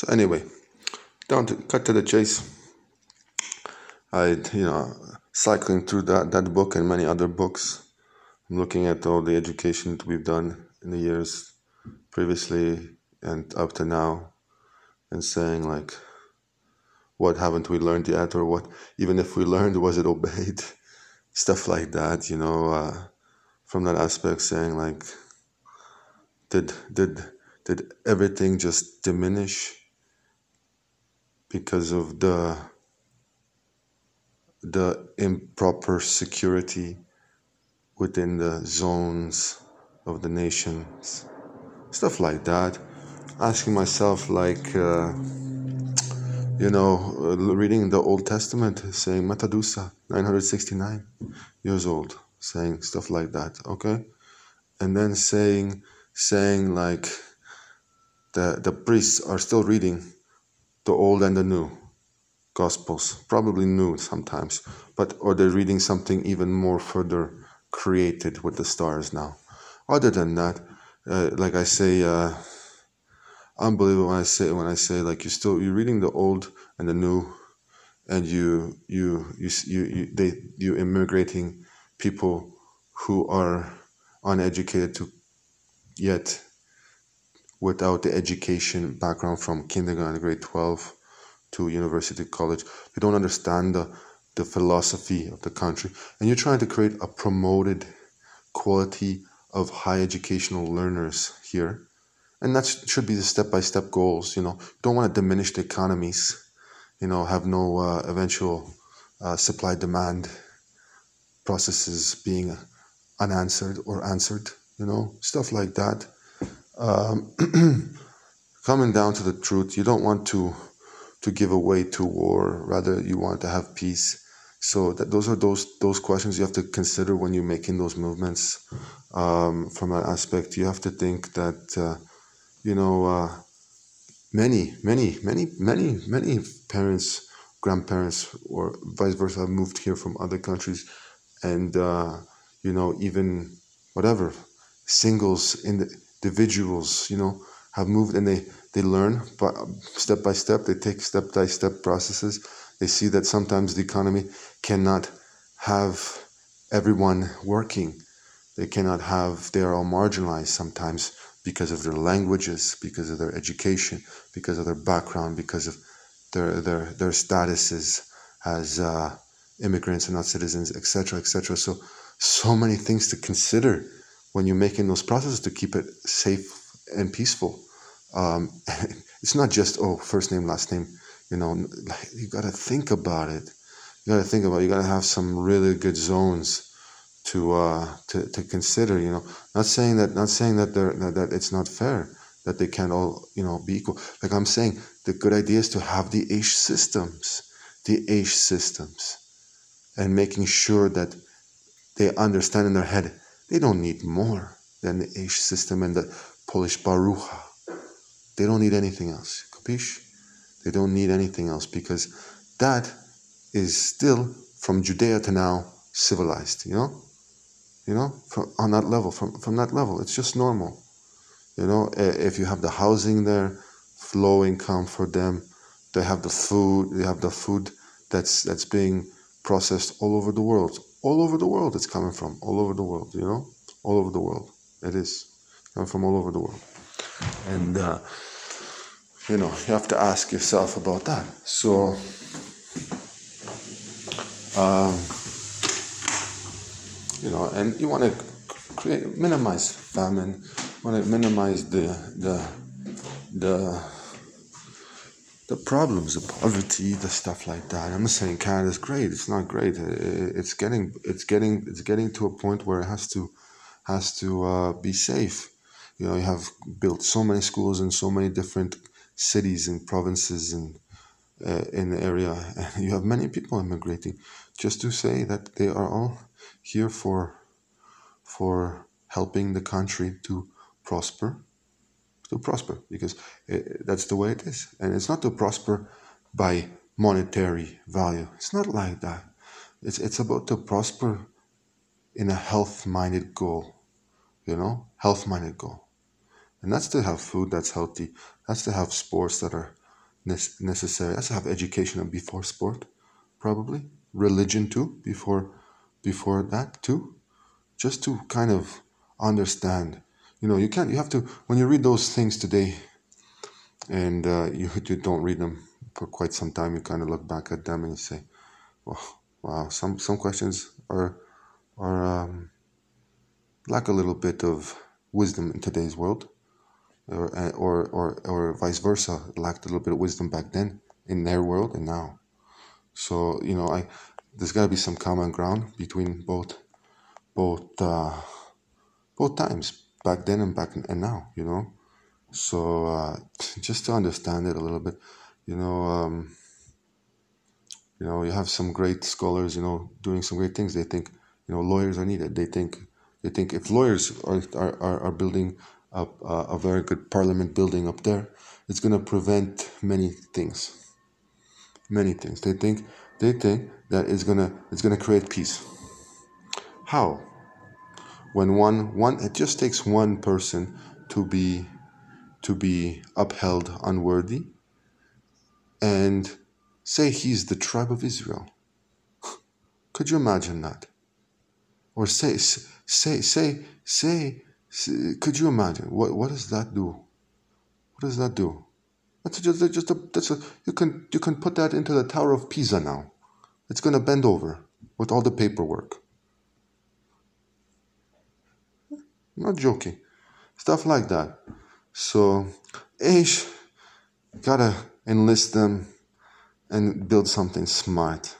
So anyway, down to cut to the chase. I, you know, cycling through that that book and many other books. I'm looking at all the education that we've done in the years previously and up to now, and saying like, what haven't we learned yet, or what even if we learned, was it obeyed? Stuff like that, you know. Uh, from that aspect, saying like, did did did everything just diminish because of the the improper security within the zones of the nations. Stuff like that. Asking myself like uh, you know reading the old testament saying matadusa 969 years old saying stuff like that okay? And then saying saying like the the priests are still reading the old and the new gospels probably new sometimes but or they're reading something even more further created with the stars now? Other than that uh, like i say uh, unbelievable when i say when i say like you're still you're reading the old and the new and you you you you, you they you immigrating people who are uneducated to yet without the education background from kindergarten grade 12 to university college. You don't understand the, the philosophy of the country. And you're trying to create a promoted quality of high educational learners here. And that should be the step-by-step goals you know. Don't want to diminish the economies you know have no uh, eventual uh, supply demand processes being unanswered or answered you know stuff like that um, coming down to the truth you don't want to to give away to war. Rather you want to have peace. So that those are those those questions you have to consider when you're making those movements. Um, from that aspect you have to think that uh, you know uh, many many many many many parents grandparents or vice versa have moved here from other countries. And uh, you know even whatever singles individuals you know have moved and they they learn but step by step they take step by step processes. They see that sometimes the economy cannot have everyone working. They cannot have they are all marginalized sometimes because of their languages because of their education because of their background because of their their their statuses as uh, immigrants and not citizens etc etc so so many things to consider when you're making those processes to keep it safe and peaceful. Um, it's not just oh first name last name. You know, you got to think about it. You got to think about. It. You got to have some really good zones to uh, to to consider. You know, not saying that not saying that they're that, that it's not fair that they can't all you know be equal. Like I'm saying, the good idea is to have the AISH systems, the AISH systems, and making sure that they understand in their head they don't need more than the AISH system and the Polish Barucha. They don't need anything else. Capish? They don't need anything else because that is still from Judea to now civilized, you know? You know, from, on that level, from, from that level, it's just normal. You know, if you have the housing there, low income for them, they have the food, they have the food that's that's being processed all over the world all over the world it's coming from all over the world you know? All over the world it is. Coming from all over the world. And uh, you know you have to ask yourself about that. So um, you know and you want to create minimize famine want to minimize the the the the problems, the poverty, the stuff like that. I'm not saying Canada's great. It's not great. It's getting it's getting it's getting to a point where it has to has to uh, be safe. You know, you have built so many schools in so many different cities and provinces and uh, in the area, and you have many people immigrating. Just to say that they are all here for for helping the country to prosper to prosper because it, that's the way it is. And it's not to prosper by monetary value. It's not like that. It's, it's about to prosper in a health minded goal, you know, health minded goal. And that's to have food that's healthy. That's to have sports that are necessary. that's to have education before sport, probably religion too. Before before that too, just to kind of understand. You know, you can't. You have to when you read those things today, and uh, you you don't read them for quite some time. You kind of look back at them and you say, "Well, wow, some some questions are are um, lack a little bit of wisdom in today's world." or, or, or, or vice versa, lacked a little bit of wisdom back then in their world and now. So you know, I there's got to be some common ground between both both uh, both times back then and back and now. You know, so uh, just to understand it a little bit, you know. Um, you know, you have some great scholars, you know, doing some great things. They think, you know, lawyers are needed. They think, they think if lawyers are are, are building a, a very good parliament building up there, it's going to prevent many things. Many things. They think they think that it's gonna it's gonna create peace. How? When one one it just takes one person to be to be upheld unworthy and say he's the tribe of Israel. Could you imagine that? Or say say say say could you imagine what what does that do? What does that do? That's just just a, that's a you can you can put that into the Tower of Pisa now. It's going to bend over with all the paperwork. I'm not joking. Stuff like that. So, Aish gotta enlist them and build something smart.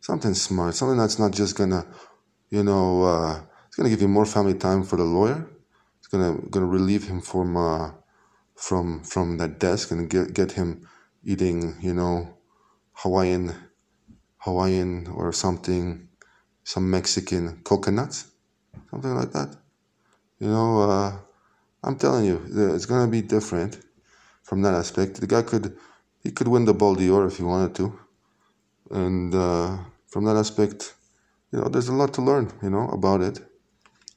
Something smart. Something that's not just gonna, you know, uh, it's gonna give you more family time for the lawyer It's gonna gonna relieve him from uh, from from that desk and get get him eating you know Hawaiian Hawaiian or something some Mexican coconuts something like that you know uh, I'm telling you it's gonna be different from that aspect the guy could he could win the Ballon d'Or if he wanted to and uh, from that aspect you know there's a lot to learn you know about it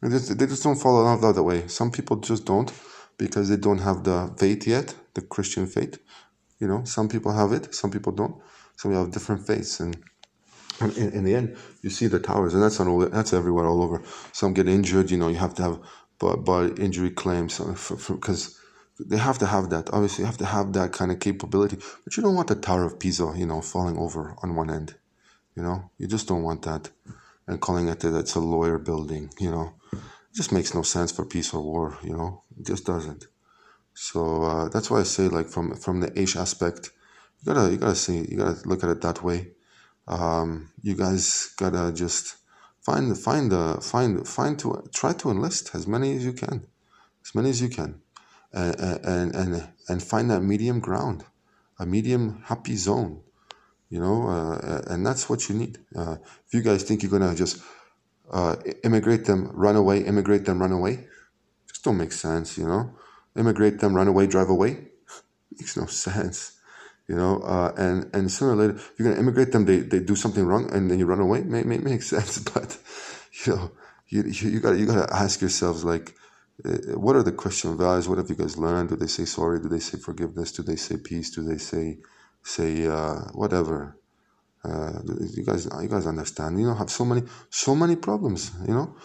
they just, they just don't follow love that way. Some people just don't because they don't have the faith yet, the Christian faith. You know, some people have it, some people don't. Some people have different faiths, and in, in the end, you see the towers, and that's not all. That's everywhere, all over. Some get injured. You know, you have to have body injury claims because they have to have that. Obviously, you have to have that kind of capability, but you don't want the Tower of Pisa, you know, falling over on one end. You know, you just don't want that, and calling it that it's a lawyer building. You know, just makes no sense for peace or war, you know, it just doesn't. So uh, that's why I say, like from from the Aish aspect, you gotta you gotta see you gotta look at it that way. Um, you guys gotta just find find the find find to try to enlist as many as you can, as many as you can, and and and, and find that medium ground, a medium happy zone, you know, uh, and that's what you need. Uh, if you guys think you're gonna just uh, immigrate them, run away, immigrate them, run away. Just don't make sense, you know. Immigrate them, run away, drive away. Makes no sense, you know. Uh, and and sooner or later, if you're gonna immigrate them. They, they do something wrong, and then you run away. May may make sense, but you know, you you gotta you gotta ask yourselves like, uh, what are the Christian values? What have you guys learned? Do they say sorry? Do they say forgiveness? Do they say peace? Do they say say uh, whatever? Uh, you guys, you guys understand. You know, have so many, so many problems. You know,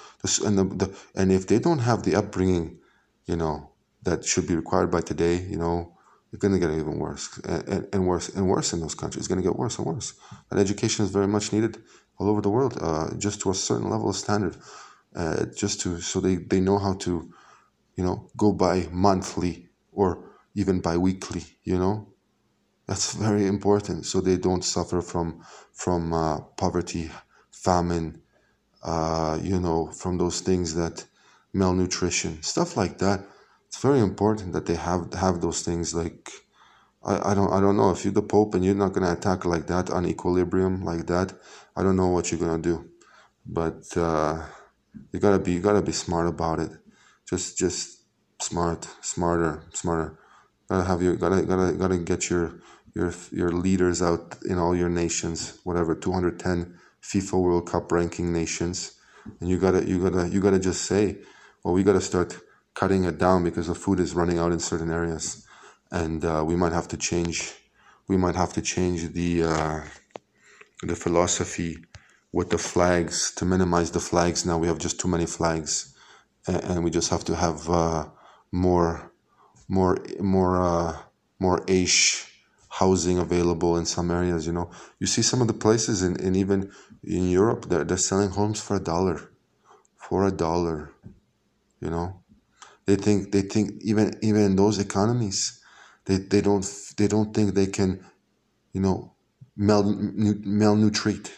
and the, the and if they don't have the upbringing, you know, that should be required by today, you know, it's to get even worse and, and, worse and worse in those countries. It's to get worse and worse. And education is very much needed all over the world, uh, just to a certain level of standard, uh, just to so they they know how to, you know, go by monthly or even by weekly. You know, that's very important, so they don't suffer from from uh, poverty, famine, uh, you know, from those things that malnutrition, stuff like that. It's very important that they have have those things. Like, I, I don't I don't know if you're the Pope and you're not gonna attack like that on equilibrium like that. I don't know what you're gonna do, but uh, you gotta be you gotta be smart about it. Just just smart, smarter, smarter. Gotta have your gotta gotta gotta get your your your leaders out in all your nations, whatever 210 FIFA World Cup ranking nations, and you gotta you gotta you gotta just say, well, we gotta start cutting it down because the food is running out in certain areas, and uh, we might have to change we might have to change the uh, the philosophy with the flags to minimize the flags. Now we have just too many flags, and, and we just have to have uh, more, more, more, uh, more ish housing available in some areas. You know, you see some of the places in, in even in Europe they're they're selling homes for a dollar, for a dollar. You know, they think they think even even in those economies, they, they don't they don't think they can, you know, mal, malnutrite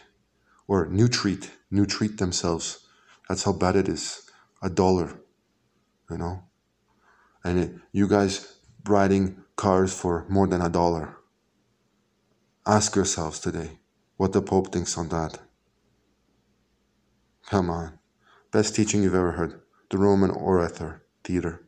or nutrite, nutrite themselves. That's how bad it is. A dollar, you know? And it, you guys riding cars for more than a dollar. Ask yourselves today what the Pope thinks on that. Come on. Best teaching you've ever heard. The Roman Orator Theater.